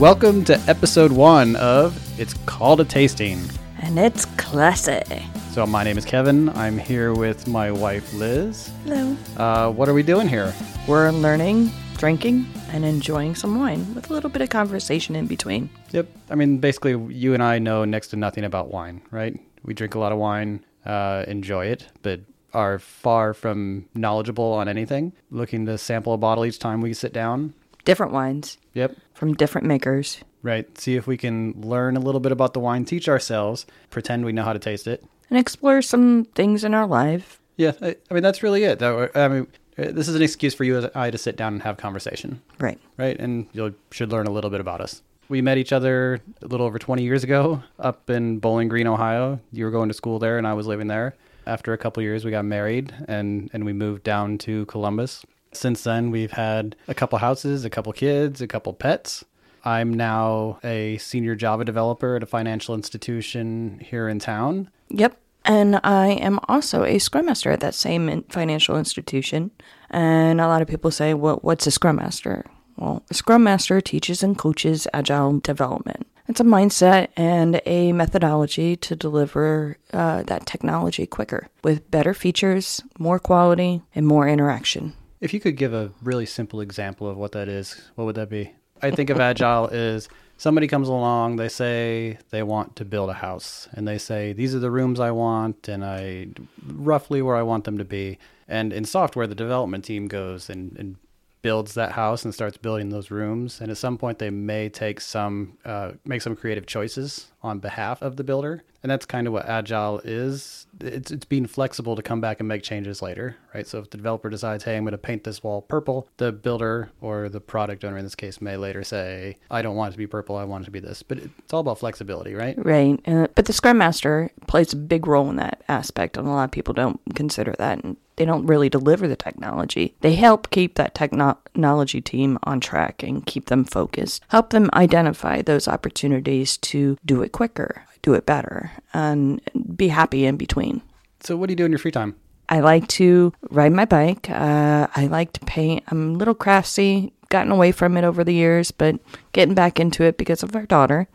Welcome to episode one of It's Called a Tasting. And it's classy. So, my name is Kevin. I'm here with my wife, Liz. Hello. Uh, what are we doing here? We're learning, drinking, and enjoying some wine with a little bit of conversation in between. Yep. I mean, basically, you and I know next to nothing about wine, right? We drink a lot of wine, uh, enjoy it, but are far from knowledgeable on anything. Looking to sample a bottle each time we sit down. Different wines Yep. From different makers. Right. See if we can learn a little bit about the wine, teach ourselves, pretend we know how to taste it. And explore some things in our life. Yeah. I, I mean, that's really it. That, I mean, uh, this is an excuse for you and I to sit down and have conversation. Right. right? And you should learn a little bit about us. We met each other a little over 20 years ago up in Bowling Green, Ohio. You were going to school there, and I was living there. After a couple years, we got married, and and we moved down to Columbus. Since then, we've had a couple houses, a couple kids, a couple pets. I'm now a senior Java developer at a financial institution here in town. Yep. And I am also a Scrum Master at that same financial institution. And a lot of people say, well, what's a Scrum Master? Well, a Scrum Master teaches and coaches agile development. It's a mindset and a methodology to deliver uh, that technology quicker with better features, more quality, and more interaction. If you could give a really simple example of what that is, what would that be? I think of agile is somebody comes along, they say they want to build a house, and they say these are the rooms I want, and I roughly where I want them to be. And in software, the development team goes and, and builds that house and starts building those rooms. And at some point, they may take some uh, make some creative choices on behalf of the builder, and that's kind of what agile is. It's it's being flexible to come back and make changes later, right? So if the developer decides, hey, I'm going to paint this wall purple, the builder or the product owner in this case may later say, I don't want it to be purple, I want it to be this. But it's all about flexibility, right? Right. Uh, but the Scrum Master plays a big role in that aspect, and a lot of people don't consider that. And they don't really deliver the technology. They help keep that technology team on track and keep them focused, help them identify those opportunities to do it quicker, do it better, and be happy in between. So what do you do in your free time? I like to ride my bike. Uh, I like to paint. I'm a little craftsy, gotten away from it over the years, but getting back into it because of our daughter.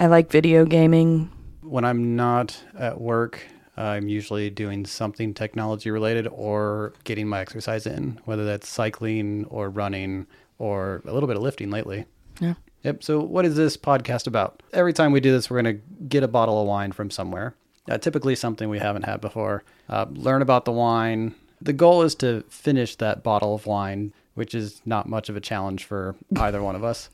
I like video gaming. When I'm not at work, I'm usually doing something technology related or getting my exercise in, whether that's cycling or running or a little bit of lifting lately. Yeah. Yep. So, what is this podcast about? Every time we do this, we're going to get a bottle of wine from somewhere, uh, typically something we haven't had before, uh, learn about the wine. The goal is to finish that bottle of wine, which is not much of a challenge for either one of us.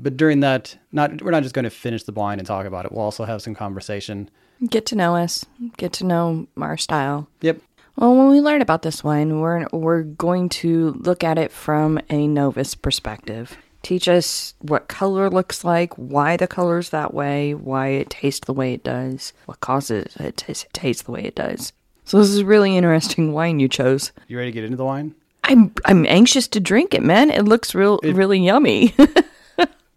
But during that, not we're not just going to finish the wine and talk about it. We'll also have some conversation. Get to know us, get to know our style. Yep. Well, when we learn about this wine, we're we're going to look at it from a novice perspective. Teach us what color looks like, why the color's that way, why it tastes the way it does, what causes it to taste the way it does. So this is really interesting wine you chose. You ready to get into the wine? I'm I'm anxious to drink it, man. It looks real really yummy.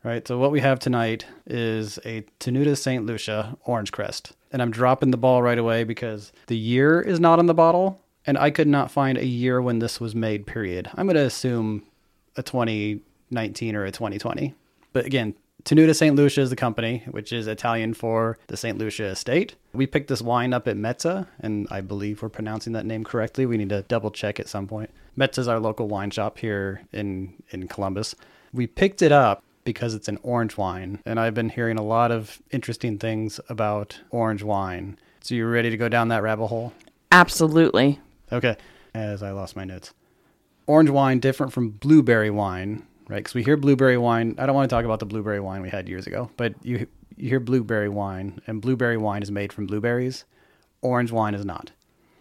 Right. So what we have tonight is a Tenuta St. Lucia Orange Crest. And I'm dropping the ball right away because the year is not on the bottle and I could not find a year when this was made, period. I'm going to assume a 2019 or a 2020. But again, Tenuta St. Lucia is the company, which is Italian for the St. Lucia estate. We picked this wine up at Mezza, and I believe we're pronouncing that name correctly. We need to double check at some point. Mezza is our local wine shop here in, in Columbus. We picked it up because it's an orange wine, and I've been hearing a lot of interesting things about orange wine. So you ready to go down that rabbit hole? Absolutely. Okay. As I lost my notes. Orange wine different from blueberry wine, right? Because we hear blueberry wine. I don't want to talk about the blueberry wine we had years ago, but you you hear blueberry wine, and blueberry wine is made from blueberries. Orange wine is not.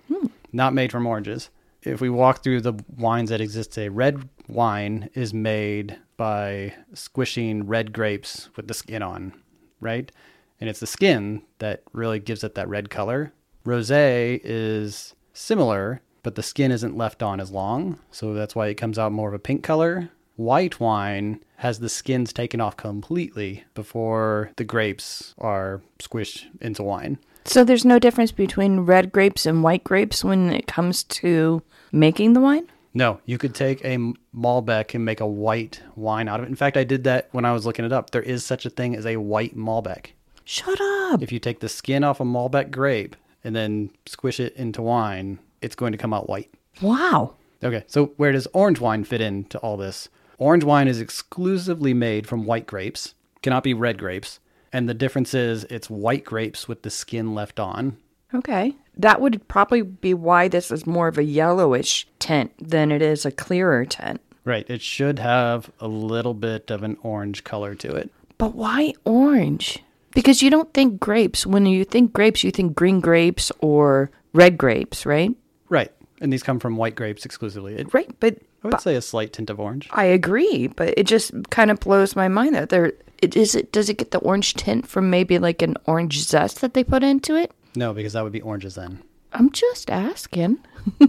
Hmm. Not made from oranges. If we walk through the wines that exist today, red wine is made by squishing red grapes with the skin on, right? And it's the skin that really gives it that red color. Rosé is similar, but the skin isn't left on as long, so that's why it comes out more of a pink color. White wine has the skins taken off completely before the grapes are squished into wine. So there's no difference between red grapes and white grapes when it comes to making the wine? No, you could take a Malbec and make a white wine out of it. In fact, I did that when I was looking it up. There is such a thing as a white Malbec. Shut up. If you take the skin off a Malbec grape and then squish it into wine, it's going to come out white. Wow. Okay, so where does orange wine fit into all this? Orange wine is exclusively made from white grapes, cannot be red grapes. And the difference is it's white grapes with the skin left on. Okay. That would probably be why this is more of a yellowish tint than it is a clearer tint. Right, it should have a little bit of an orange color to it. But why orange? Because you don't think grapes. When you think grapes, you think green grapes or red grapes, right? Right, and these come from white grapes exclusively. It, Right. But I would say a slight tint of orange. I agree, but it just kind of blows my mind that there it is it does it get the orange tint from maybe like an orange zest that they put into it? No, because that would be oranges then. I'm just asking.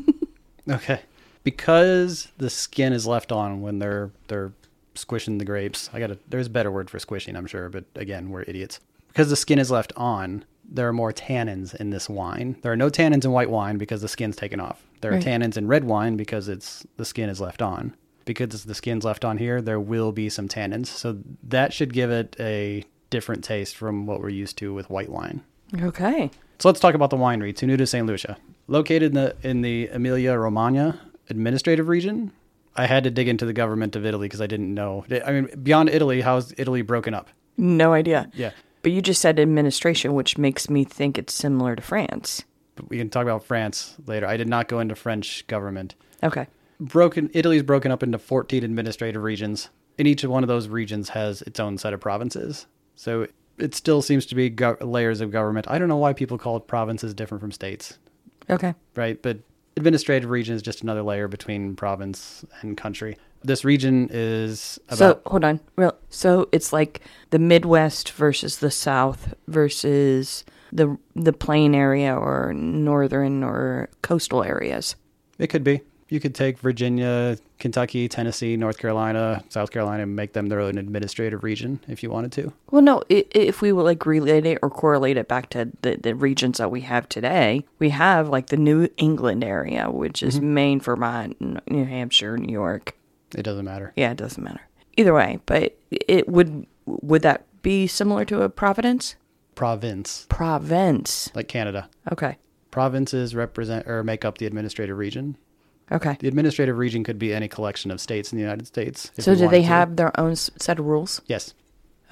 Okay. Because the skin is left on when they're they're squishing the grapes. I got there's a better word for squishing, I'm sure, but again, we're idiots. Because the skin is left on, there are more tannins in this wine. There are no tannins in white wine because the skin's taken off. There are Right. tannins in red wine because it's the skin is left on. Because the skin's left on here, there will be some tannins. So that should give it a different taste from what we're used to with white wine. Okay. So let's talk about the winery, Tenuta St. Lucia. Located in the, in the Emilia Romagna administrative region. I had to dig into the government of Italy because I didn't know. I mean, beyond Italy, how's Italy broken up? No idea. Yeah. But you just said administration, which makes me think it's similar to France. But we can talk about France later. I did not go into French government. Okay. Broken Italy's broken up into 14 administrative regions, and each one of those regions has its own set of provinces. So it still seems to be go- layers of government. I don't know why people call provinces different from states. Okay. right? But administrative region is just another layer between province and country. This region is about so hold on. Real so it's like the Midwest versus the South versus the the plain area or northern or coastal areas. it could be. You could take Virginia, Kentucky, Tennessee, North Carolina, South Carolina and make them their own administrative region if you wanted to. Well, no, if we would like relate it or correlate it back to the, the regions that we have today, we have like the New England area, which is mm-hmm. Maine, Vermont, New Hampshire, New York. It doesn't matter. Yeah, it doesn't matter. Either way, but it would would that be similar to a Providence? Province, Province. like Canada. Okay. Provinces represent or make up the administrative region. Okay. The administrative region could be any collection of states in the United States. So do they to. have their own set of rules? Yes,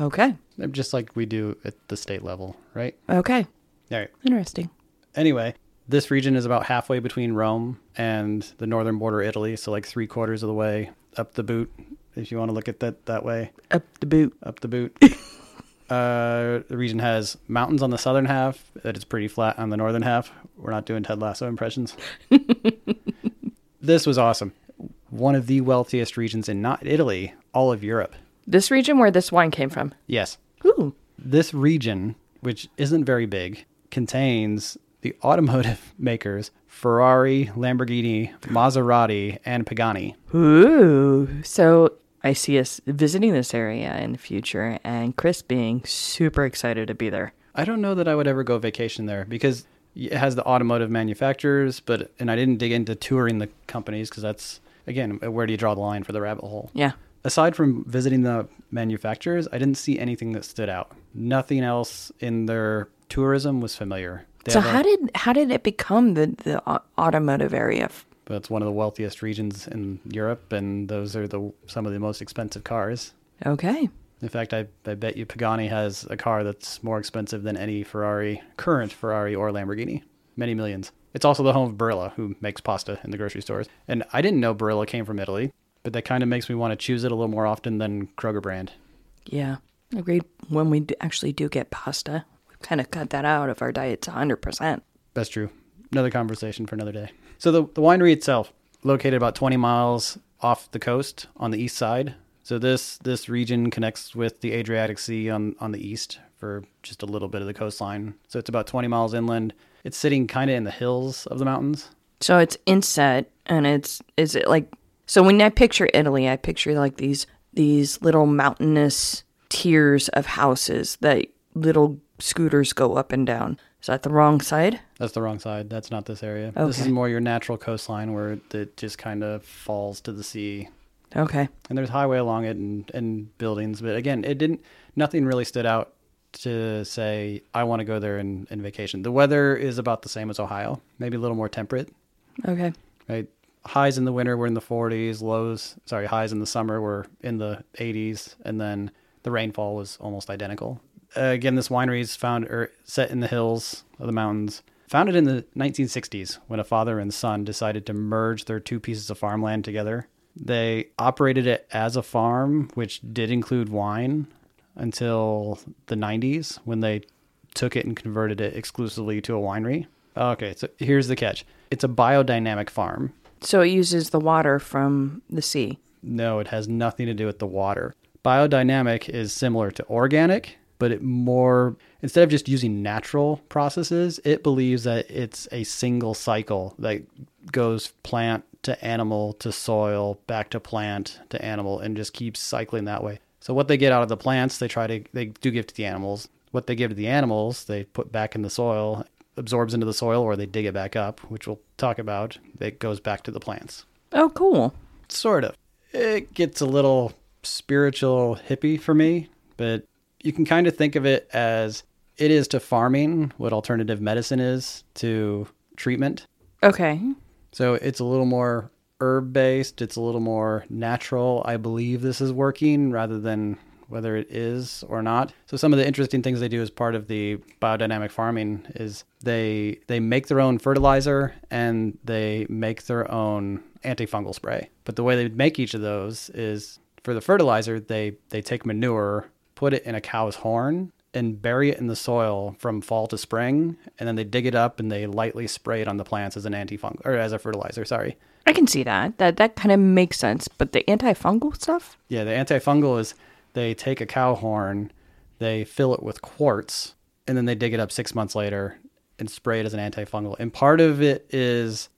Okay. just like we do at the state level, right? Okay. All right. Interesting. Anyway, this region is about halfway between Rome and the northern border of Italy, so like three quarters of the way up the boot, if you want to look at that that way, Up the boot. up the boot. uh, the region has mountains on the southern half that is pretty flat on the northern half. We're not doing Ted Lasso impressions. this was awesome. One of the wealthiest regions in not Italy, all of Europe. This region where this wine came from. Yes, Ooh. this region, which isn't very big, contains the automotive makers Ferrari, Lamborghini, Maserati, and Pagani. Ooh. So I see us visiting this area in the future and Chris being super excited to be there. I don't know that I would ever go vacation there because it has the automotive manufacturers, but and I didn't dig into touring the companies because that's again where do you draw the line for the rabbit hole? Yeah. Aside from visiting the manufacturers, I didn't see anything that stood out. Nothing else in their tourism was familiar. They So have a- how did how did it become the the automotive area? But it's one of the wealthiest regions in Europe, and those are the some of the most expensive cars. Okay. In fact, I, I bet you Pagani has a car that's more expensive than any Ferrari, current Ferrari or Lamborghini. Many millions. It's also the home of Barilla, who makes pasta in the grocery stores. And I didn't know Barilla came from Italy, but that kind of makes me want to choose it a little more often than Kroger brand. Yeah. Agreed. When we actually do get pasta, we kind of cut that out of our diet diets 100%. That's true. Another conversation for another day. So the, the winery itself, located about 20 miles off the coast on the east side. So this this region connects with the Adriatic Sea on on the east for just a little bit of the coastline. So it's about 20 miles inland. It's sitting kind of in the hills of the mountains. So it's inset and it's is it like so when I picture Italy, I picture like these these little mountainous tiers of houses that little scooters go up and down. Is that the wrong side? That's the wrong side. That's not this area. Okay. This is more your natural coastline where it just kind of falls to the sea. Okay. And there's highway along it and, and buildings. But again, it didn't, nothing really stood out to say, I want to go there and, and vacation. The weather is about the same as Ohio, maybe a little more temperate, Okay. right? Highs in the winter were in the 40s, lows, sorry, highs in the summer were in the 80s, and then the rainfall was almost identical. Uh, again, this winery is found or set in the hills of the mountains. Founded in the 1960s when a father and son decided to merge their two pieces of farmland together. They operated it as a farm, which did include wine until the 90s when they took it and converted it exclusively to a winery. Okay, so here's the catch it's a biodynamic farm. So it uses the water from the sea. No, it has nothing to do with the water. Biodynamic is similar to organic, but it more instead of just using natural processes, it believes that it's a single cycle that goes plant to animal to soil, back to plant to animal and just keeps cycling that way. So what they get out of the plants, they try to they do give to the animals. What they give to the animals, they put back in the soil, absorbs into the soil or they dig it back up, which we'll talk about. It goes back to the plants Oh, cool. sort of. It gets a little spiritual hippie for me, but you can kind of think of it as it is to farming what alternative medicine is to treatment. Okay. So it's a little more herb based, it's a little more natural. I believe this is working rather than whether it is or not. So some of the interesting things they do as part of the biodynamic farming is they they make their own fertilizer and they make their own antifungal spray. But the way they make each of those is for the fertilizer, they they take manure, put it in a cow's horn and bury it in the soil from fall to spring and then they dig it up and they lightly spray it on the plants as an antifungal or as a fertilizer, sorry. I can see that. That that kind of makes sense. But the antifungal stuff? Yeah, the antifungal is they take a cow horn, they fill it with quartz, and then they dig it up six months later and spray it as an antifungal. And part of it is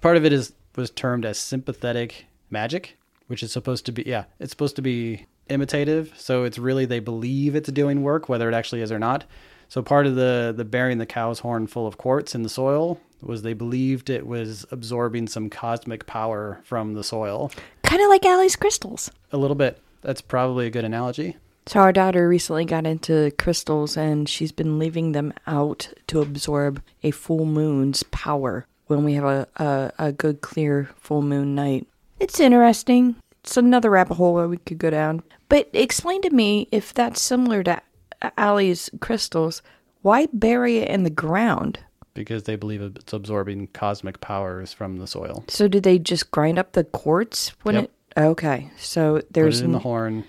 part of it is was termed as sympathetic magic, which is supposed to be yeah, it's supposed to be imitative. So it's really they believe it's doing work, whether it actually is or not. So part of the the burying the cow's horn full of quartz in the soil was they believed it was absorbing some cosmic power from the soil. Kind of like Allie's crystals. A little bit. That's probably a good analogy. So our daughter recently got into crystals and she's been leaving them out to absorb a full moon's power when we have a, a, a good clear full moon night. It's interesting. It's another rabbit hole where we could go down. But explain to me if that's similar to Allie's crystals, why bury it in the ground? because they believe it's absorbing cosmic powers from the soil. So did they just grind up the quartz when Yep. it Okay. So there's in the horn.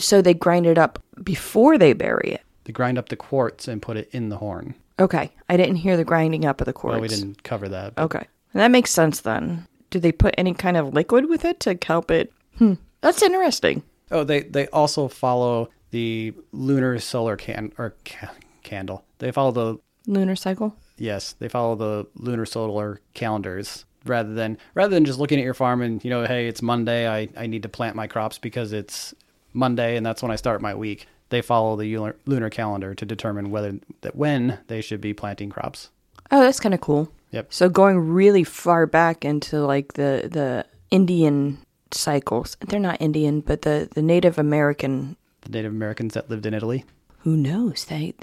so they grind it up before they bury it. They grind up the quartz and put it in the horn. Okay. I didn't hear the grinding up of the quartz. Well, we didn't cover that. Okay. That makes sense then. Do they put any kind of liquid with it to help it? Hmm. That's interesting. Oh, they they also follow the lunar solar can or ca- candle. They follow the Lunar cycle? yes, they follow the lunar solar calendars rather than rather than just looking at your farm and you know, hey, it's Monday, I I need to plant my crops because it's Monday and that's when I start my week. They follow the lunar, lunar calendar to determine whether that when they should be planting crops. Oh, that's kind of cool. Yep. So going really far back into like the the Indian cycles. They're not Indian, but the the Native American. The Native Americans that lived in Italy. Who knows? They.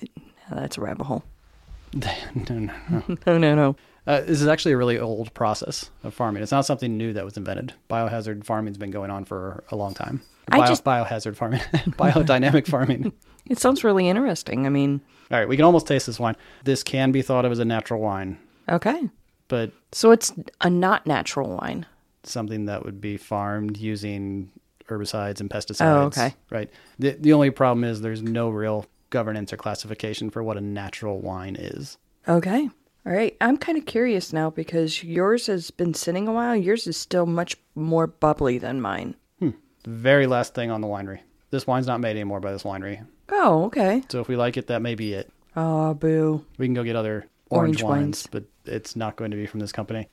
that's a rabbit hole. no, no, no. No, no, no. Uh, this is actually a really old process of farming. It's not something new that was invented. Biohazard farming's been going on for a long time. I just- biohazard farming, biodynamic farming. It sounds really interesting. I mean, All right, we can almost taste this wine. This can be thought of as a natural wine, okay. but So it's a not natural wine. Something that would be farmed using herbicides and pesticides. Oh, okay. Right. The the only problem is there's no real governance or classification for what a natural wine is. Okay. All right. I'm kind of curious now because yours has been sitting a while. Yours is still much more bubbly than mine. Hmm. The very last thing on the winery. This wine's not made anymore by this winery. Oh, okay. So if we like it, that may be it. Oh, boo. We can go get other orange, Orange wines, wines. but it's not going to be from this company.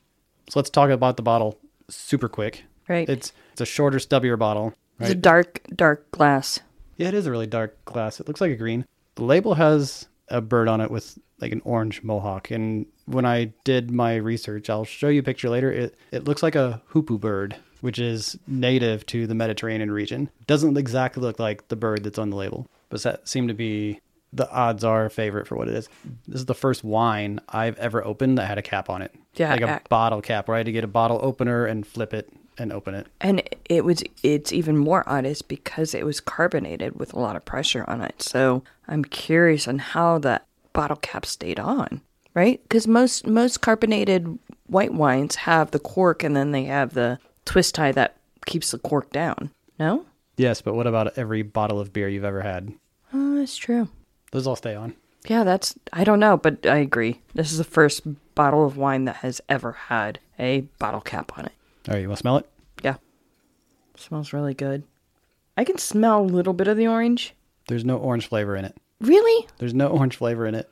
So let's talk about the bottle super quick. Right. It's it's a shorter, stubbier bottle. It's a dark, dark glass. Yeah, it is a really dark glass. It looks like a green. The label has a bird on it with like an orange mohawk. And when I did my research, I'll show you a picture later. It it looks like a hoopoe bird, which is native to the Mediterranean region. Doesn't exactly look like the bird that's on the label, but that seemed to be the odds are favorite for what it is. This is the first wine I've ever opened that had a cap on it. Yeah, like a ac- bottle cap, had to get a bottle opener and flip it and open it. And it was it's even more odd is because it was carbonated with a lot of pressure on it. So I'm curious on how that bottle cap stayed on, right? Because most most carbonated white wines have the cork and then they have the twist tie that keeps the cork down. No, Yes, but what about every bottle of beer you've ever had? oh, that's true. Those all stay on. Yeah, that's I don't know, but I agree. This is the first bottle of wine that has ever had a bottle cap on it. All right, you want to smell it? Yeah, smells really good. I can smell a little bit of the orange. There's no orange flavor in it. Really? There's no orange flavor in it.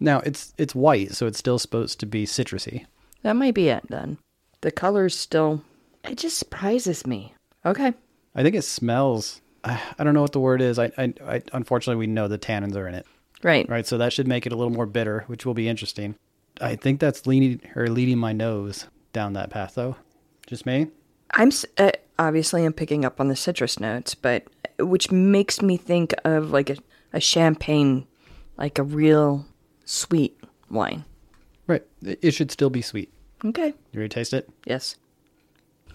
Now it's it's white, so it's still supposed to be citrusy. That might be it then. The color's still. It just surprises me. Okay. I think it smells. I I don't know what the word is. I, I, I unfortunately we know the tannins are in it, Right. right? So that should make it a little more bitter, which will be interesting. I think that's leaning or leading my nose down that path, though. Just me. I'm uh, obviously I'm picking up on the citrus notes, but which makes me think of like a, a champagne, like a real sweet wine. Right. It, should still be sweet. Okay. You ready to taste it? Yes.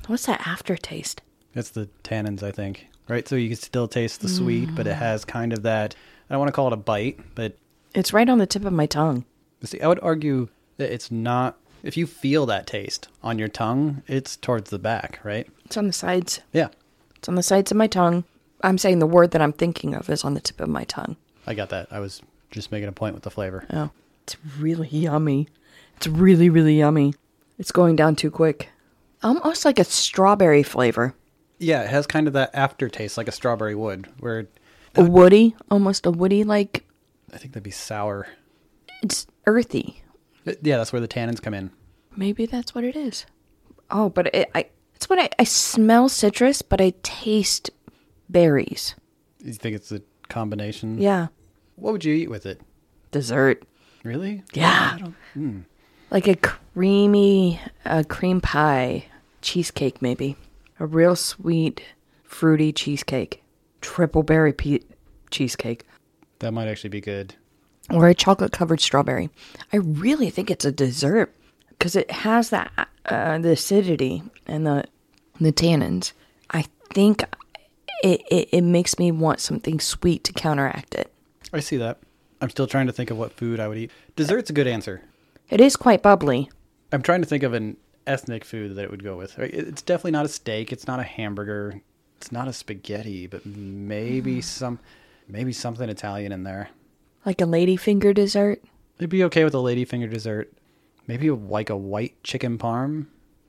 What's that aftertaste? That's the tannins, I think. Right. So you can still taste the sweet, but it has kind of that. I don't want to call it a bite, but It's right on the tip of my tongue. See, I would argue that it's not. If you feel that taste on your tongue, it's towards the back, right? It's on the sides. Yeah, It's on the sides of my tongue. I'm saying the word that I'm thinking of is on the tip of my tongue. I got that. I was just making a point with the flavor. Oh, it's really yummy. It's really, really yummy. It's going down too quick. Um, almost like a strawberry flavor. Yeah, it has kind of that aftertaste, like a strawberry would, where woody, almost a woody, like I think that'd be sour. it's earthy. Yeah, that's where the tannins come in. Maybe that's what it is. Oh, but it, I, it's what I, I smell citrus, but I taste berries. You think it's a combination? Yeah. What would you eat with it? Dessert. Really? Yeah. Hmm. Like a creamy uh, cream pie cheesecake, maybe. A real sweet, fruity cheesecake. Triple berry pe- cheesecake. That might actually be good. Or a chocolate covered strawberry. I really think it's a dessert because it has that uh, the acidity and the the tannins. I think it, it, it makes me want something sweet to counteract it. I see that. I'm still trying to think of what food I would eat. Dessert's a good answer. It is quite bubbly. I'm trying to think of an ethnic food that it would go with. It's definitely not a steak. It's not a hamburger. It's not a spaghetti, but maybe mm. some, maybe something Italian in there. Like a ladyfinger dessert. It'd be okay with a ladyfinger dessert. Maybe like a white chicken parm.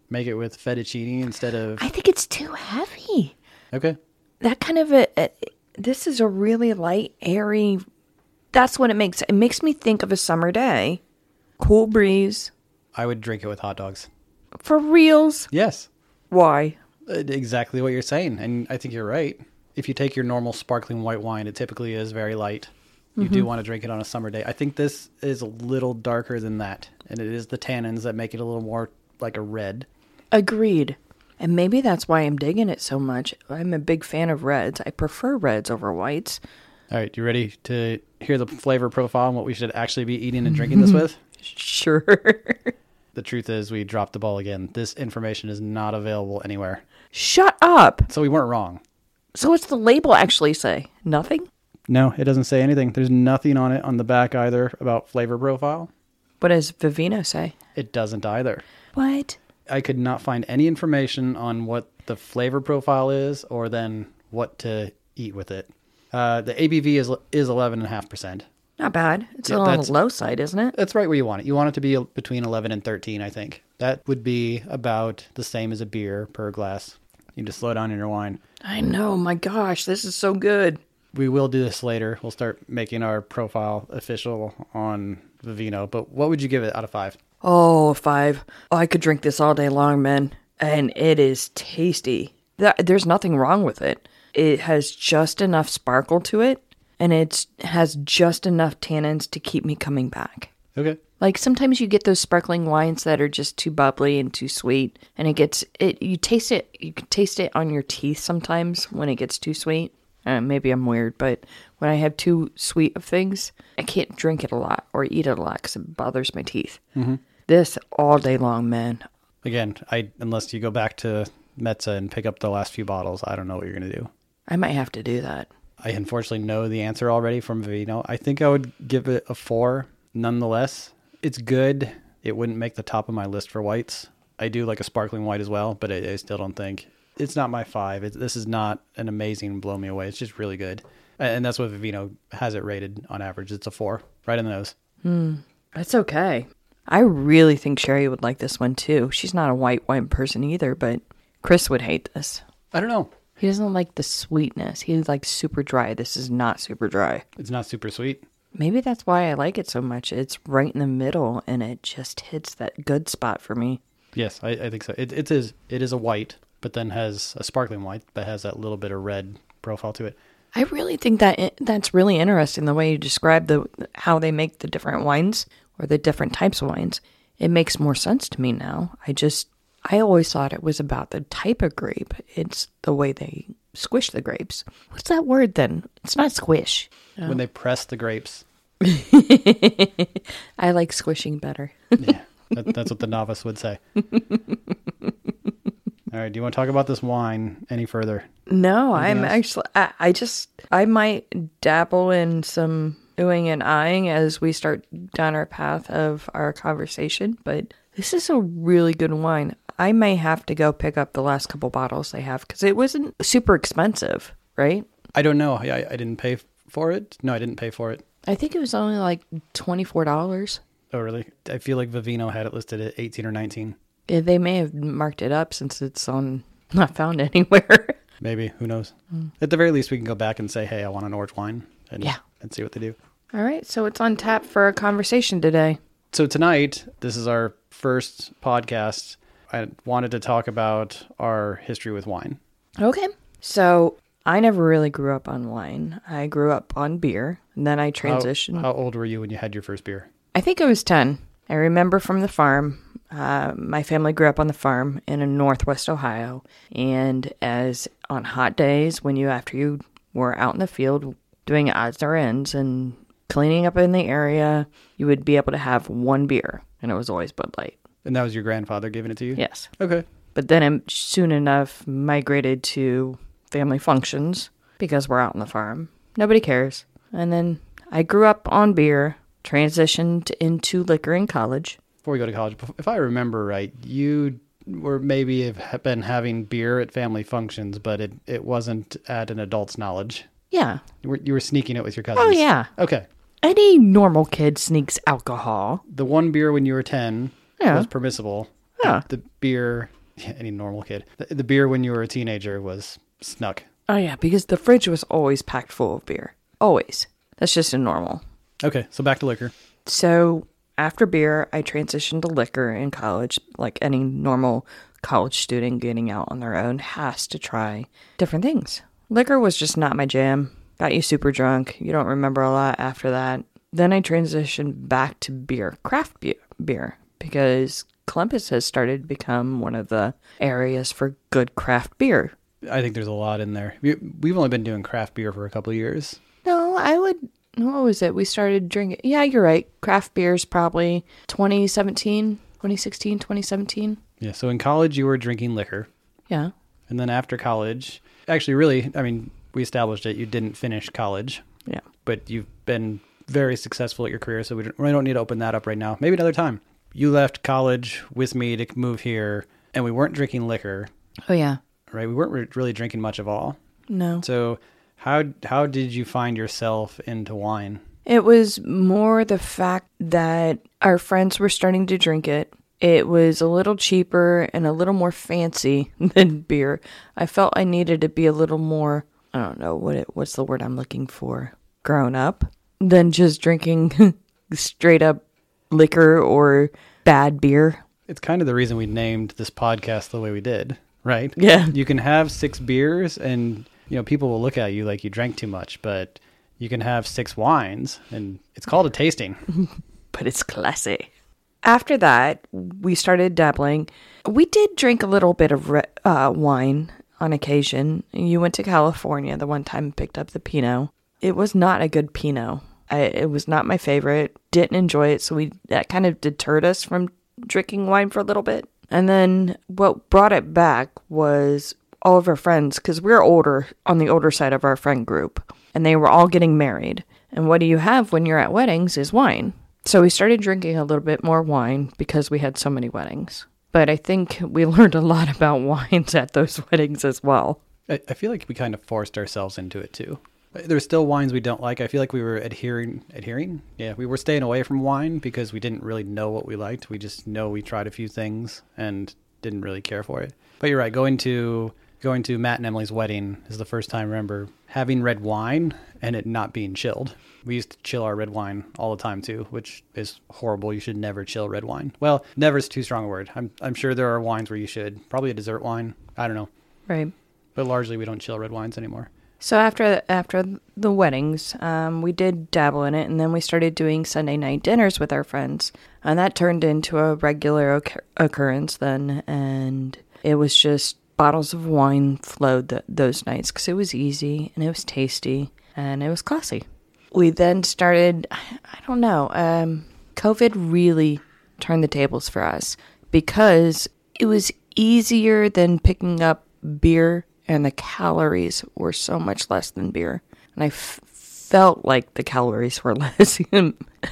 Make it with fettuccine instead of. I think it's too heavy. Okay. that kind of a, a this is a really light airy that's what it makes it makes me think of a summer day cool breeze I would drink it with hot dogs. for reals Yes. why Uh, exactly what you're saying. And I think you're right. If you take your normal sparkling white wine, it typically is very light. You do mm-hmm. want to drink it on a summer day. I think this is a little darker than that. And it is the tannins that make it a little more like a red. agreed and maybe that's why i'm digging it so much i'm a big fan of reds i prefer reds over whites All right, you ready to hear the flavor profile and what we should actually be eating and drinking this with? sure The truth is, we dropped the ball again. This information is not available anywhere. Shut up So we weren't wrong. so what's the label actually say nothing No, it doesn't say anything. There's nothing on it on the back either about flavor profile. what does vivino say It doesn't either. what I could not find any information on what the flavor profile is or then what to eat with it. Uh, the ABV is is eleven and a half percent. not bad it's Yeah, on the low side isn't it That's right where you want it. You want it to be between eleven and thirteen. I think that would be about the same as a beer per glass. You just slow down in your wine. i know my gosh this is so good We will do this later. We'll start making our profile official on Vivino. But what would you give it out of five? Oh, five. Oh, I could drink this all day long, man. And it is tasty. Th- There's nothing wrong with it. It has just enough sparkle to it, and it has just enough tannins to keep me coming back. Okay. Like sometimes you get those sparkling wines that are just too bubbly and too sweet, and it gets it. You taste it. You can taste it on your teeth sometimes when it gets too sweet. Uh, maybe I'm weird, but when I have too sweet of things, I can't drink it a lot or eat it a lot because it bothers my teeth. Mm-hmm. This all day long, man. Again, I unless you go back to Metza and pick up the last few bottles, I don't know what you're gonna do. I might have to do that. I unfortunately know the answer already from Vivino. I think I would give it a four. Nonetheless, it's good. It wouldn't make the top of my list for whites. I do like a sparkling white as well, but I, I still don't think it's not my five. It, this is not an amazing blow me away. It's just really good, and that's what Vivino has it rated on average. It's a four, right in the nose. Hmm. That's okay. I really think Sherry would like this one too. She's not a white wine person either, but Chris would hate this. I don't know. He doesn't like the sweetness. He likes super dry. This is not super dry. It's not super sweet. Maybe that's why I like it so much. It's right in the middle and it just hits that good spot for me. Yes, I, I think so. It, it is it is a white, but then has a sparkling white, but has that little bit of red profile to it. I really think that that's really interesting the way you describe the how they make the different wines or the different types of wines. It makes more sense to me now. I just I always thought it was about the type of grape. It's the way they squish the grapes. What's that word then? It's not squish. When they press the grapes, I like squishing better. yeah, that, that's what the novice would say. All right, do you want to talk about this wine any further? No, I'm else? actually. I, I just. I might dabble in some oohing and eyeing as we start down our path of our conversation. But this is a really good wine. I may have to go pick up the last couple bottles they have because it wasn't super expensive, right? I don't know. I, I didn't pay for it. No, I didn't pay for it. I think it was only like twenty four dollars. Oh, really? I feel like Vivino had it listed at 18 or 19. They may have marked it up since it's on not found anywhere. Maybe. Who knows? Hmm. At the very least, we can go back and say, hey, I want an orange wine. And, Yeah. And see what they do. All right, so it's on tap for a conversation today. So tonight, this is our first podcast. I wanted to talk about our history with wine. Okay. So I never really grew up on wine. I grew up on beer, and then I How- transitioned. How, old were you when you had your first beer? I think I was 10. I remember from the farm. Uh, my family grew up on the farm in northwest Ohio. And as on hot days, when you, after you were out in the field doing odds or ends and cleaning up in the area, you would be able to have one beer. And it was always Bud Light. And that was your grandfather giving it to you? Yes. Okay. But then I soon enough migrated to family functions because we're out on the farm. Nobody cares. And then I grew up on beer, transitioned into liquor in college. Before we go to college, if I remember right, you were maybe have been having beer at family functions, but it, it wasn't at an adult's knowledge. Yeah. You were, you were sneaking it with your cousins. Oh, yeah. Okay. Any normal kid sneaks alcohol. The one beer when you were 10 Yeah. was permissible. Yeah. The beer, any normal kid, the, the beer when you were a teenager was snuck. Oh, yeah, because the fridge was always packed full of beer. Always. That's just a normal. Okay, so back to liquor. So after beer, I transitioned to liquor in college, like any normal college student getting out on their own has to try different things. Liquor was just not my jam. Got you super drunk. You don't remember a lot after that. Then I transitioned back to beer, craft beer, beer because Columbus has started to become one of the areas for good craft beer. I think there's a lot in there. We, we've only been doing craft beer for a couple of years. No, I would. What was it? We started drinking. Yeah, you're right. Craft beers probably 2017, 2016, 2017. Yeah, so in college you were drinking liquor. Yeah. And then after college, actually, really, I mean, we established it. You didn't finish college, Yeah. but you've been very successful at your career. So we don't, we don't need to open that up right now. Maybe another time. You left college with me to move here, and we weren't drinking liquor, Oh yeah. right? We weren't re- really drinking much of all. No. So how how did you find yourself into wine? It was more the fact that our friends were starting to drink it. It was a little cheaper and a little more fancy than beer. I felt I needed to be a little more I don't know what it what's the word I'm looking for. Grown up than just drinking straight up liquor or bad beer. It's kind of the reason we named this podcast the way we did, right? Yeah. You can have six beers and you know people will look at you like you drank too much, but you can have six wines and it's called a tasting. but it's classy. After that, we started dabbling. We did drink a little bit of re- uh, wine on occasion. You went to California the one time and picked up the Pinot. It was not a good Pinot. I, it was not my favorite. Didn't enjoy it, so we that kind of deterred us from drinking wine for a little bit. And then what brought it back was all of our friends because we're older on the older side of our friend group, and they were all getting married. And what do you have when you're at weddings is wine. So we started drinking a little bit more wine because we had so many weddings. But I think we learned a lot about wines at those weddings as well. I, I feel like we kind of forced ourselves into it too. There's still wines we don't like. I feel like we were adhering, adhering. Yeah, we were staying away from wine because we didn't really know what we liked. We just know we tried a few things and didn't really care for it. But you're right. Going to going to Matt and Emily's wedding is the first time I remember having red wine and it not being chilled. We used to chill our red wine all the time too, which is horrible. You should never chill red wine. Well, never is too strong a word. I'm I'm sure there are wines where you should. Probably a dessert wine. I don't know. Right. But largely we don't chill red wines anymore. So after after the weddings, um, we did dabble in it, and then we started doing Sunday night dinners with our friends, and that turned into a regular occur- occurrence then, and it was just bottles of wine flowed th- those nights because it was easy and it was tasty and it was classy. We then started, I don't know, um, COVID really turned the tables for us because it was easier than picking up beer and the calories were so much less than beer. And I f- felt like the calories were less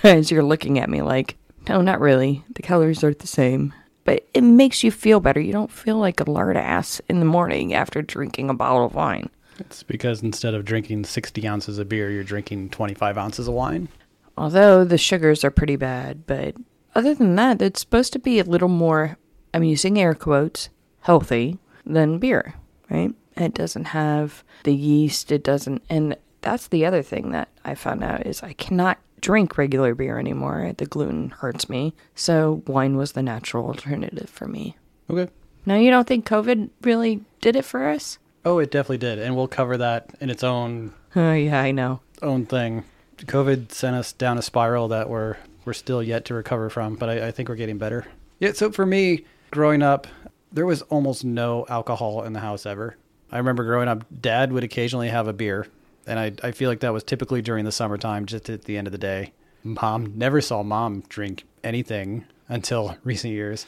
as you're looking at me like, no, not really. The calories are the same. But it makes you feel better. You don't feel like a lard ass in the morning after drinking a bottle of wine. It's because instead of drinking 60 ounces of beer, you're drinking 25 ounces of wine. Although the sugars are pretty bad, but other than that, it's supposed to be a little more, I'm using air quotes, healthy than beer, right? It doesn't have the yeast, it doesn't, and that's the other thing that I found out is I cannot drink regular beer anymore. The gluten hurts me. So wine was the natural alternative for me. Okay. Now, you don't think COVID really did it for us? Oh, it definitely did, and we'll cover that in its own Oh, yeah, I know. own thing. COVID sent us down a spiral that we're we're still yet to recover from, but I, I think we're getting better. Yeah. So for me, growing up, there was almost no alcohol in the house ever. I remember growing up, Dad would occasionally have a beer, and I I feel like that was typically during the summertime, just at the end of the day. Mom never saw mom drink anything until recent years.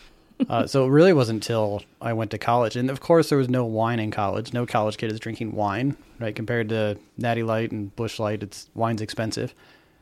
Uh, so it really wasn't until I went to college, and of course there was no wine in college. No college kid is drinking wine, right? Compared to Natty Light and Busch Light, it's wine's expensive.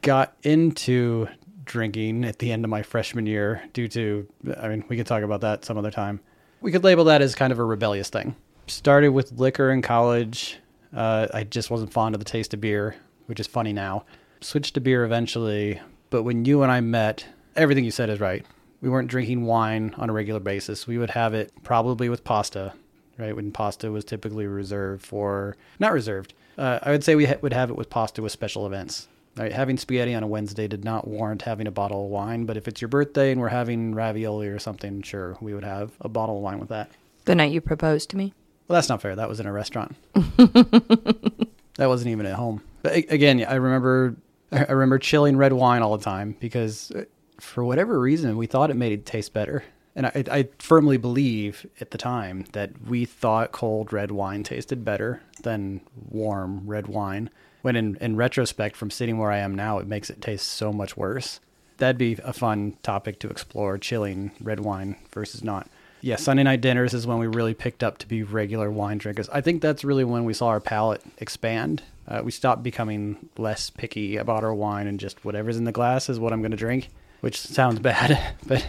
Got into drinking at the end of my freshman year due to, I mean, we could talk about that some other time. We could label that as kind of a rebellious thing. Started with liquor in college. Uh, I just wasn't fond of the taste of beer, which is funny now. Switched to beer eventually, but when you and I met, everything you said is right we weren't drinking wine on a regular basis. We would have it probably with pasta, right? When pasta was typically reserved for, not reserved. Uh, I would say we ha- would have it with pasta with special events. Right? Having spaghetti on a Wednesday did not warrant having a bottle of wine, but if it's your birthday and we're having ravioli or something, sure, we would have a bottle of wine with that. The night you proposed to me? Well, that's not fair. That was in a restaurant. that wasn't even at home. But again, I remember I remember chilling red wine all the time because uh, for whatever reason, we thought it made it taste better. And I, I firmly believe at the time that we thought cold red wine tasted better than warm red wine. When in, in retrospect, from sitting where I am now, it makes it taste so much worse. That'd be a fun topic to explore chilling red wine versus not. Yeah, Sunday night dinners is when we really picked up to be regular wine drinkers. I think that's really when we saw our palate expand. Uh, we stopped becoming less picky about our wine and just whatever's in the glass is what I'm going to drink which sounds bad, but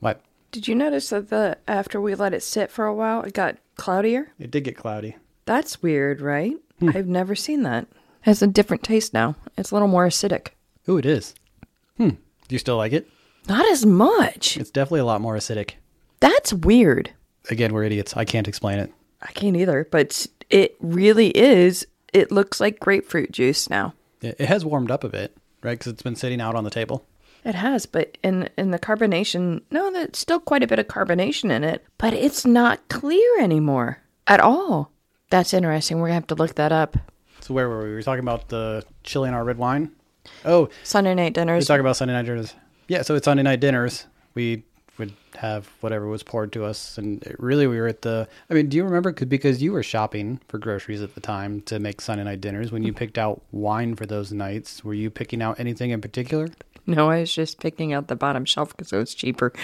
what? Did you notice that the after we let it sit for a while, it got cloudier? It did get cloudy. That's weird, right? I've never seen that. It has a different taste now. It's a little more acidic. Ooh, it is. Hmm. Do you still like it? Not as much. It's definitely a lot more acidic. That's weird. Again, we're idiots. I can't explain it. I can't either, but it really is. It looks like grapefruit juice now. It it has warmed up a bit, right? Because it's been sitting out on the table. It has, but in in the carbonation, no, there's still quite a bit of carbonation in it, but it's not clear anymore at all. That's interesting. We're gonna have to look that up. So where were we? We were talking about the chilling our red wine. Oh, Sunday night dinners. we were talking about Sunday night dinners. Yeah, so it's Sunday night dinners. We would have whatever was poured to us, and really we were at the. I mean, do you remember? Because you were shopping for groceries at the time to make Sunday night dinners. When you mm-hmm. picked out wine for those nights, were you picking out anything in particular? No, I was just picking out the bottom shelf because it was cheaper.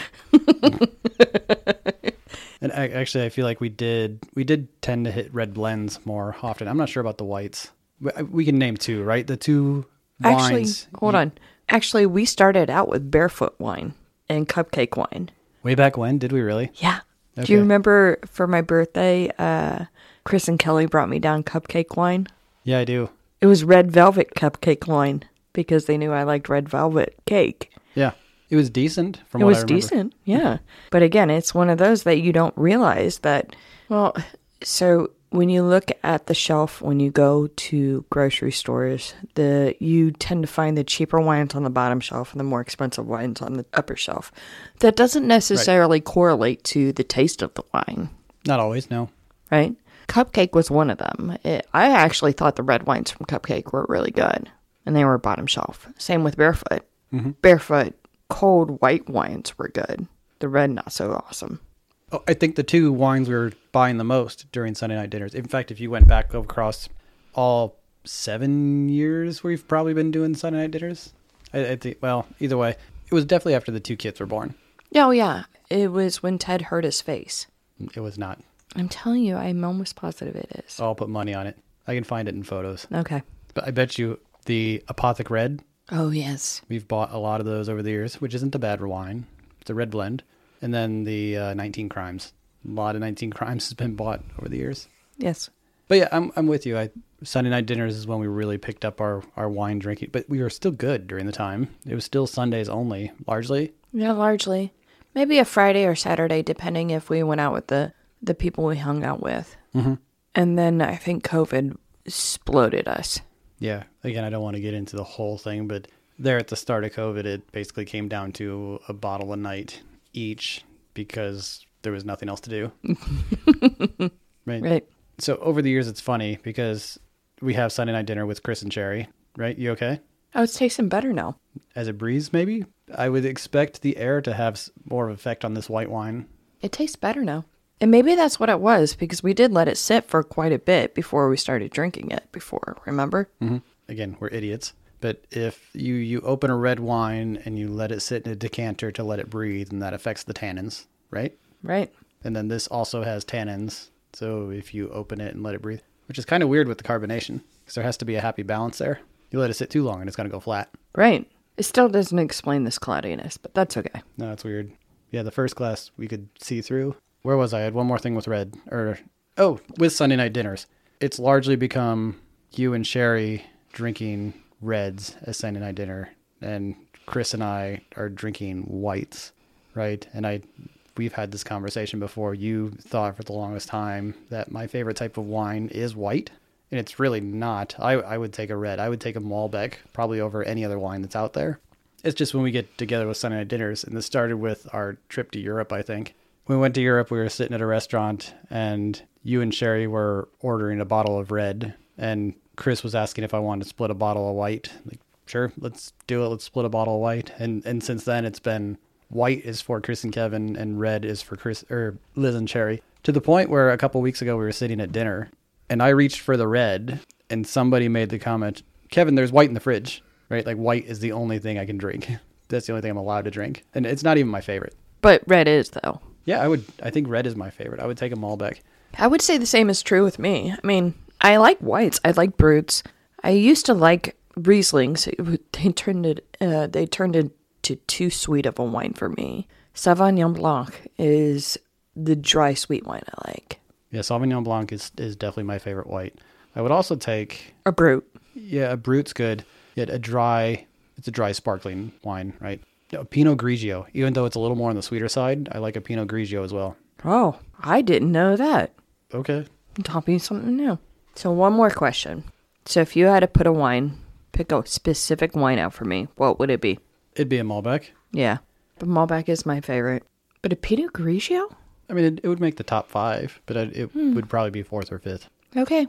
And I, actually, I feel like we did we did tend to hit red blends more often. I'm not sure about the whites. We, we can name two, right? The two Actually, hold on. Actually, we started out with barefoot wine and cupcake wine. Way back when did we really? Yeah. Do you remember for my birthday, uh, Chris and Kelly brought me down cupcake wine? Yeah, I do. It was red velvet cupcake wine because they knew I liked red velvet cake. Yeah, it was decent. From it what was I remember. decent, yeah. But again, it's one of those that you don't realize that. Well, so when you look at the shelf when you go to grocery stores, the you tend to find the cheaper wines on the bottom shelf and the more expensive wines on the upper shelf. That doesn't necessarily correlate to the taste of the wine, Not always, no. right? Cupcake was one of them. It, I actually thought the red wines from Cupcake were really good, and they were bottom shelf. Same with Barefoot. Mm-hmm. Barefoot cold white wines were good. The red not so awesome. Oh, I think the two wines we were buying the most during Sunday night dinners. In fact, if you went back across all seven years, we've probably been doing Sunday night dinners. I, I think. Well, either way, it was definitely after the two kids were born. Oh yeah, it was when Ted hurt his face. It was not. I'm telling you, I'm almost positive it is. I'll put money on it. I can find it in photos. Okay. But I bet you the Apothic Red. Oh yes. We've bought a lot of those over the years, which isn't a bad wine. It's a red blend. And then the uh, 19 Crimes. A lot of 19 Crimes has been bought over the years. Yes. But yeah, I'm I'm with you. I Sunday night dinners is when we really picked up our our wine drinking, but we were still good during the time. It was still Sundays only, largely. Yeah, largely. Maybe a Friday or Saturday, depending if we went out with the the people we hung out with. Mm-hmm. And then I think COVID exploded us. Yeah. Again, I don't want to get into the whole thing, but there at the start of COVID, it basically came down to a bottle a night each because there was nothing else to do. right. Right. So over the years, it's funny because we have Sunday night dinner with Chris and Cherry. Right? You okay? Oh, it's tasting better now. As it breathes, maybe. I would expect the air to have more of an effect on this white wine. It tastes better now. And maybe that's what it was because we did let it sit for quite a bit before we started drinking it before, remember? Mm-hmm. Again, we're idiots. But if you, you open a red wine and you let it sit in a decanter to let it breathe, and that affects the tannins, right? Right. And then this also has tannins. So if you open it and let it breathe, which is kind of weird with the carbonation, because there has to be a happy balance there. You let it sit too long and it's going to go flat. Right. It still doesn't explain this cloudiness, but that's okay. No, that's weird. Yeah, the first glass we could see through. Where was I? I had one more thing with red. Or, oh, with Sunday night dinners. It's largely become you and Sherry drinking reds as Sunday night dinner. And Chris and I are drinking whites, right? And I, we've had this conversation before. You thought for the longest time that my favorite type of wine is white. And it's really not. I, I would take a red. I would take a Malbec probably over any other wine that's out there. It's just when we get together with Sunday night dinners, and this started with our trip to Europe, I think. We went to Europe, we were sitting at a restaurant, and you and Sherry were ordering a bottle of red, and Chris was asking if I wanted to split a bottle of white. Like, sure, let's do it. Let's split a bottle of white. And and since then, it's been white is for Chris and Kevin, and red is for Chris or Liz and Cherry. To the point where a couple weeks ago we were sitting at dinner, and I reached for the red, and somebody made the comment, "Kevin, there's white in the fridge." Right? Like white is the only thing I can drink. That's the only thing I'm allowed to drink, and it's not even my favorite. But red is, though. Yeah, I would. I think red is my favorite. I would take a Malbec. I would say the same is true with me. I mean, I like whites. I like bruts. I used to like Rieslings. They turned it. Uh, they turned into too sweet of a wine for me. Sauvignon Blanc is the dry sweet wine I like. Yeah, Sauvignon Blanc is is definitely my favorite white. I would also take A brut. yeah, a Brut's good. Yet a dry, it's a dry sparkling wine, right? A Pinot Grigio, even though it's a little more on the sweeter side, I like a Pinot Grigio as well. Oh, I didn't know that. Okay. Taught me something new. So one more question. So if you had to put a wine, pick a specific wine out for me, what would it be? It'd be a Malbec. Yeah, but Malbec is my favorite. But a Pinot Grigio? I mean, it, it would make the top five, but it, it would probably be fourth or fifth. Okay.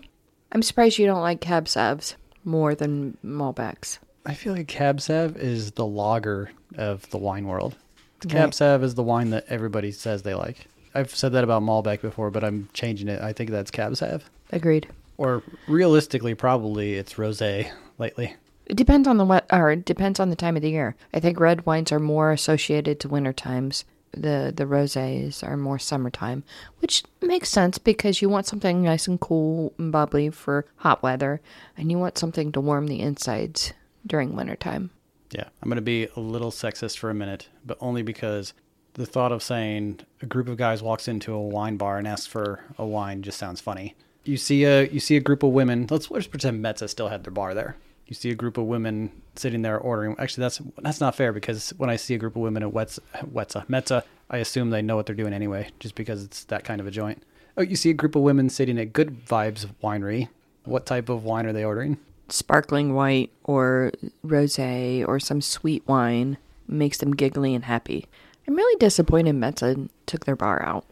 I'm surprised you don't like Cab Savs more than Malbecs. I feel like Cab Sav is the lager of the wine world. Right. Cab Sav is the wine that everybody says they like. I've said that about Malbec before, but I'm changing it. I think that's Cab Sav. Agreed. Or realistically, probably it's rosé lately. It depends on the what, or it depends on the time of the year. I think red wines are more associated to winter times. The the rosés are more summertime, which makes sense because you want something nice and cool and bubbly for hot weather, and you want something to warm the insides during wintertime. Yeah, I'm going to be a little sexist for a minute, but only because the thought of saying a group of guys walks into a wine bar and asks for a wine just sounds funny. You see a you see a group of women. Let's let's pretend Metza still had their bar there. You see a group of women sitting there ordering. Actually, that's that's not fair because when I see a group of women at Wetz, Wetza Metza, I assume they know what they're doing anyway, just because it's that kind of a joint. Oh, you see a group of women sitting at Good Vibes Winery. What type of wine are they ordering? Sparkling white or rosé or some sweet wine makes them giggly and happy. I'm really disappointed Metza took their bar out.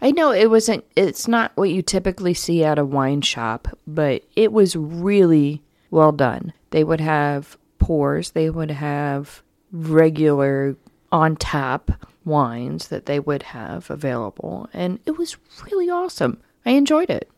I know it wasn't it's not what you typically see at a wine shop, but it was really well done. They would have pours, they would have regular on tap wines that they would have available, and it was really awesome. I enjoyed it.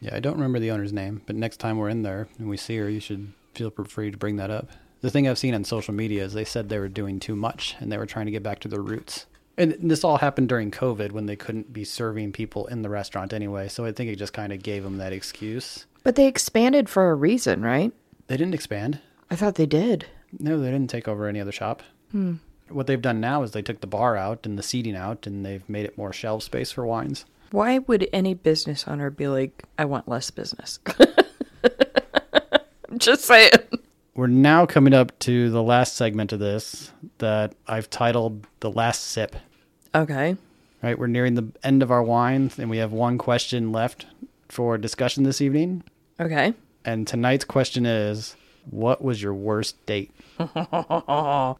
Yeah, I don't remember the owner's name, but next time we're in there and we see her, you should feel free to bring that up. The thing I've seen on social media is they said they were doing too much and they were trying to get back to their roots. And this all happened during COVID when they couldn't be serving people in the restaurant anyway. So I think it just kind of gave them that excuse. But they expanded for a reason, right? They didn't expand. I thought they did. No, they didn't take over any other shop. Hmm. What they've done now is they took the bar out and the seating out and they've made it more shelf space for wines. Why would any business owner be like, I want less business? Just saying. We're now coming up to the last segment of this that I've titled The Last Sip. Okay. Right, we're nearing the end of our wine, and we have one question left for discussion this evening. Okay. And tonight's question is What was your worst date? I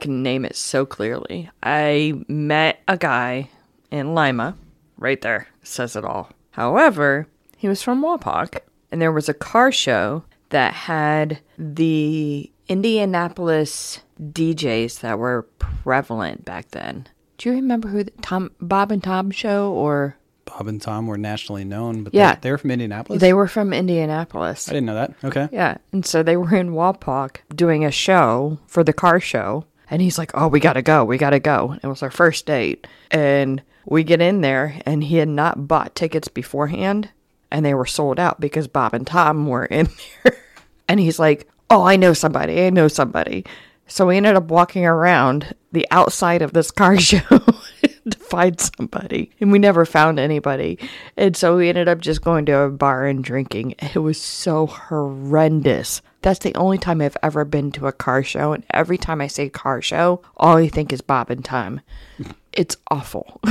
can name it so clearly. I met a guy in Lima. Right there. Says it all. However, he was from Wapak, and there was a car show that had the Indianapolis DJs that were prevalent back then. Do you remember who the Tom Bob and Tom show or Bob and Tom were nationally known, but Yeah. they, they were from Indianapolis. they were from Indianapolis? I didn't know that. Okay. Yeah. And so they were in Wapak doing a show for the car show. And he's like, Oh, we got to go. We got to go. It was our first date. And we get in there, and he had not bought tickets beforehand. And they were sold out because Bob and Tom were in there. and he's like, Oh, I know somebody. I know somebody. So we ended up walking around the outside of this car show to find somebody. And we never found anybody. And so we ended up just going to a bar and drinking. It was so horrendous. That's the only time I've ever been to a car show. And every time I say car show, all I think is Bob and Tom. It's awful.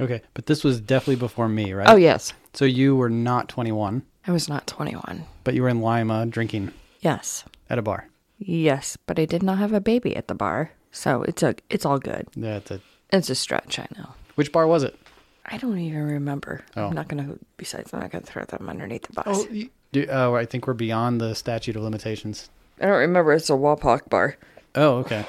Okay. But this was definitely before me, right? oh, yes. So you were not 21, I was not 21. but you were in Lima drinking Yes. at a bar. Yes, but I did not have a baby at the bar. So it's a it's all good. That's it. It's a stretch, I know. Which bar was it? I don't even remember. Oh. I'm not gonna. Besides, I'm not gonna throw them underneath the bus. Oh, you, do, oh, I think we're beyond the statute of limitations. I don't remember. It's a Wapak bar. Oh, okay.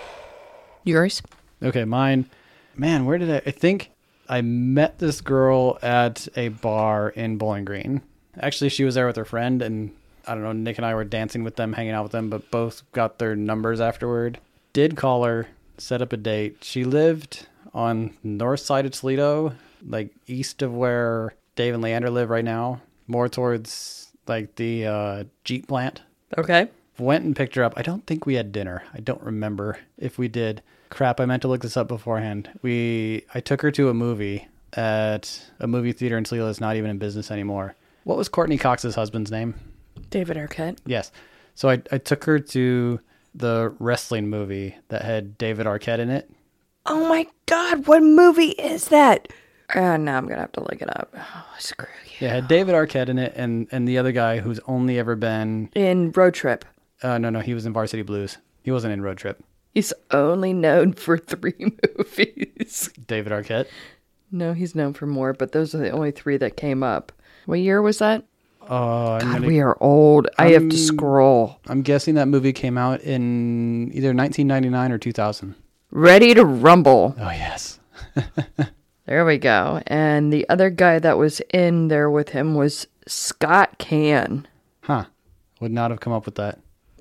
Yours? Okay, mine. Man, where did I? I think I met this girl at a bar in Bowling Green. Actually, she was there with her friend, and I don't know. Nick and I were dancing with them, hanging out with them, but both got their numbers afterward. Did call her, set up a date. She lived on north side of Toledo, like east of where Dave and Leander live right now, more towards like the uh, Jeep plant Okay. went and picked her up. I don't think we had dinner. I don't remember if we did. Crap, I meant to look this up beforehand. We I took her to a movie at a movie theater in Toledo that's not even in business anymore. What was Courteney Cox's husband's name? David Arquette. Yes. So I I took her to the wrestling movie that had David Arquette in it. Oh my God! What movie is that? Uh, now I'm gonna have to look it up. Oh, screw you. Yeah, it had David Arquette in it and and the other guy who's only ever been In Road Trip, uh no no, he was in Varsity Blues. He wasn't in Road Trip. He's only known for three movies. David Arquette. no, he's known for more, but those are the only three that came up. What year was that? Oh, God, gonna- we are old. I have to scroll. I'm guessing that movie came out in either 1999 or 2000. Ready to rumble. Oh yes. There we go. And the other guy that was in there with him was Scott Caan. Huh. Would not have come up with that.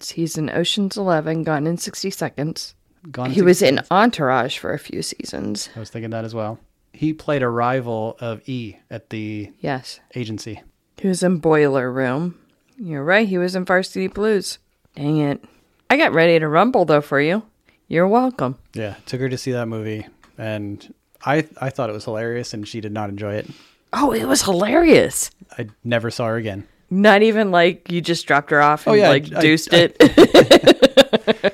He's in Ocean's Eleven, Gone in 60 Seconds. Gone He to- was in Entourage for a few seasons. I was thinking that as well. He played a rival of E at the Yes. agency. He was in Boiler Room. You're right, he was in Varsity Blues. Dang it. I got ready to rumble though for you. You're welcome. Yeah, took her to see that movie, and I I thought it was hilarious, and she did not enjoy it. Oh, it was hilarious. I never saw her again. Not even like you just dropped her off oh, and Oh, yeah, like I- deuced I- it.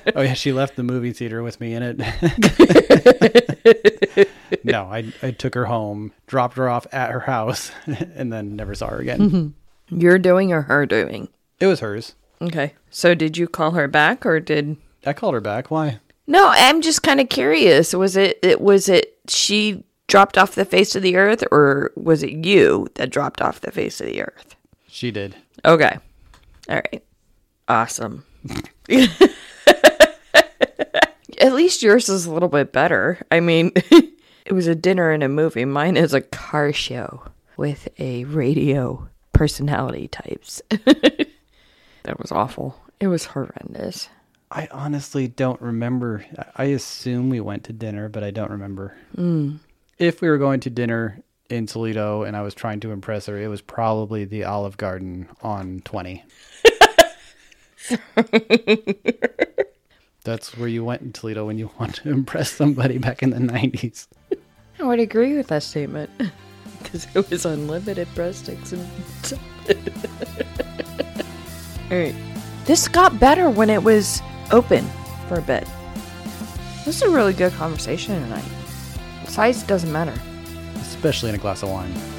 Oh yeah, she left the movie theater with me in it. no, I I took her home, dropped her off at her house, and then never saw her again. Mm-hmm. You're doing or her doing? It was hers. Okay. So did you call her back or did I called her back. Why? No, I'm just kind of curious. Was it, it was it she dropped off the face of the earth or was it you that dropped off the face of the earth? She did. Okay. All right. Awesome. At least yours is a little bit better. I mean, it was a dinner and a movie. Mine is a car show with a radio personality types. that was awful. It was horrendous. I honestly don't remember. I- I assume we went to dinner, but I don't remember. Hmm. If we were going to dinner in Toledo and I was trying to impress her, it was probably the Olive Garden on 20. That's where you went in Toledo when you want to impress somebody back in the 90s. I would agree with that statement because it was unlimited breadsticks and. All right, this got better when it was open for a bit. This is a really good conversation tonight. Size doesn't matter. Especially in a glass of wine.